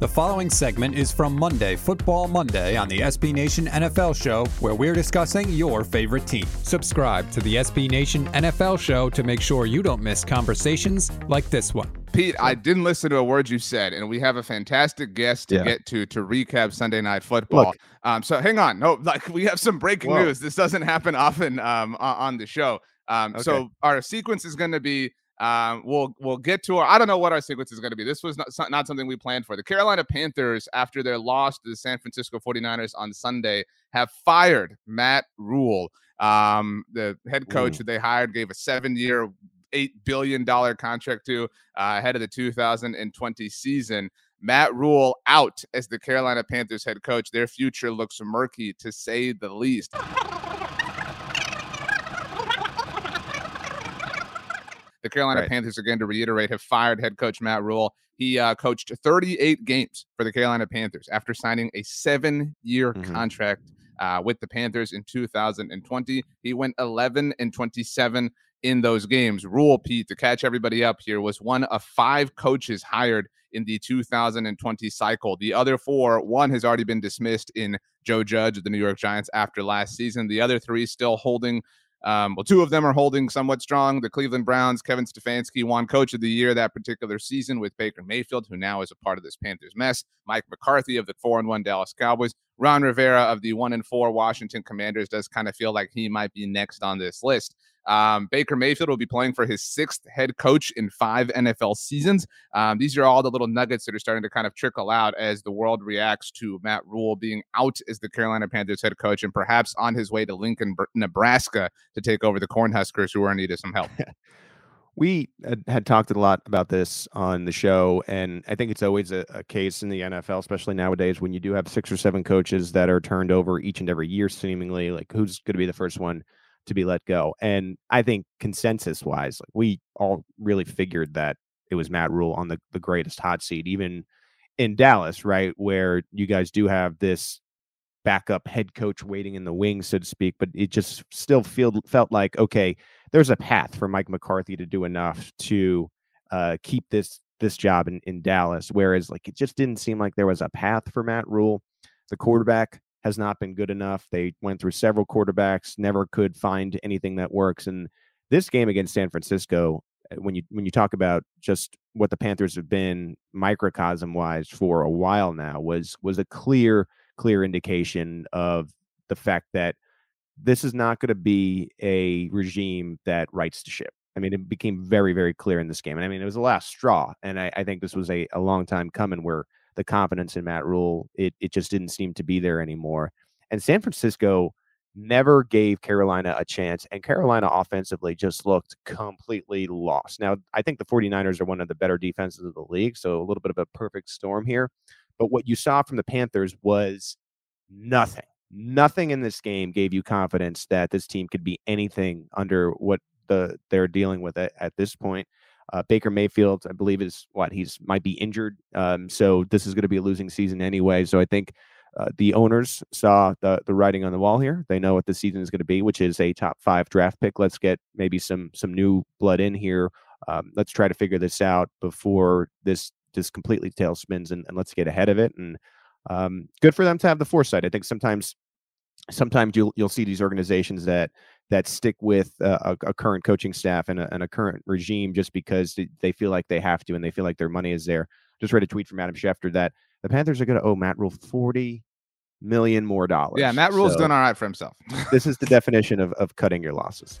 The following segment is from Monday, Football Monday, on the SB Nation NFL Show, where we're discussing your favorite team. Subscribe to the SB Nation NFL Show to make sure you don't miss conversations like this one. Pete, I didn't listen to a word you said, and we have a fantastic guest to yeah. get to to recap Sunday Night Football. Look, um, so hang on, no, like we have some breaking whoa. news. This doesn't happen often um, on the show. Um, okay. So our sequence is going to be um, we'll we'll get to our. I don't know what our sequence is going to be. This was not, not something we planned for. The Carolina Panthers, after their loss to the San Francisco 49ers on Sunday, have fired Matt Rhule, Um, the head coach Ooh. that they hired gave a seven-year, eight billion dollar contract to uh, ahead of the 2020 season. Matt Rhule out as the Carolina Panthers head coach. Their future looks murky to say the least. The Carolina right. Panthers, again, to reiterate, have fired head coach Matt Rhule. He uh, coached 38 games for the Carolina Panthers after signing a seven year mm-hmm. contract uh, with the Panthers in 2020. He went 11 and 27 in those games. Rhule Pete, to catch everybody up here, was one of five coaches hired in the 2020 cycle. The other four, one has already been dismissed in Joe Judge of the New York Giants after last season. The other three still holding um, well, two of them are holding somewhat strong. The Cleveland Browns, Kevin Stefanski won Coach of the Year that particular season with Baker Mayfield, who now is a part of this Panthers mess. Mike McCarthy of the four and one Dallas Cowboys. Ron Rivera of the one and four Washington Commanders does kind of feel like he might be next on this list. Um, Baker Mayfield will be playing for his sixth head coach in five NFL seasons. Um, these are all the little nuggets that are starting to kind of trickle out as the world reacts to Matt Rhule being out as the Carolina Panthers head coach and perhaps on his way to Lincoln, Nebraska to take over the Cornhuskers, who are in need of some help. we had talked a lot about this on the show, and I think it's always a, a, case in the NFL, especially nowadays, when you do have six or seven coaches that are turned over each and every year, seemingly. Like, who's going to be the first one to be let go. And I think consensus wise, like we all really figured that it was Matt Rhule on the, the greatest hot seat, even in Dallas, right? Where you guys do have this backup head coach waiting in the wings, so to speak, but it just still feel, felt like, okay, there's a path for Mike McCarthy to do enough to uh, keep this this job in, in Dallas. Whereas like it just didn't seem like there was a path for Matt Rhule. The quarterback has not been good enough. They went through several quarterbacks, never could find anything that works. And this game against San Francisco, uh, when you when you talk about just what the Panthers have been microcosm wise for a while now, was was a clear clear indication of the fact that this is not going to be a regime that rights the ship. I mean, it became very, very clear in this game. And I mean, it was the last straw. And I, I think this was a, a long time coming where the confidence in Matt Rhule, it it just didn't seem to be there anymore. And San Francisco never gave Carolina a chance, and Carolina offensively just looked completely lost. Now, I think the 49ers are one of the better defenses of the league, so a little bit of a perfect storm here. But what you saw from the Panthers was nothing. Nothing in this game gave you confidence that this team could be anything under what the they're dealing with at, at this point. Uh, Baker Mayfield, I believe, is what he's might be injured. Um, so this is going to be a losing season anyway. So I think uh, the owners saw the the writing on the wall here. They know what the season is going to be, which is a top five draft pick. Let's get maybe some some new blood in here. Um, let's try to figure this out before this just completely tailspins and, and let's get ahead of it. And um, good for them to have the foresight. I think sometimes sometimes you'll you'll see these organizations that that stick with a, a, current coaching staff and a, and a, current regime just because they feel like they have to and they feel like their money is there. Just read a tweet from Adam Schefter that the Panthers are going to owe Matt Rhule forty million more dollars. Yeah, Matt Rhule's so doing all right for himself. this is the definition of, of cutting your losses.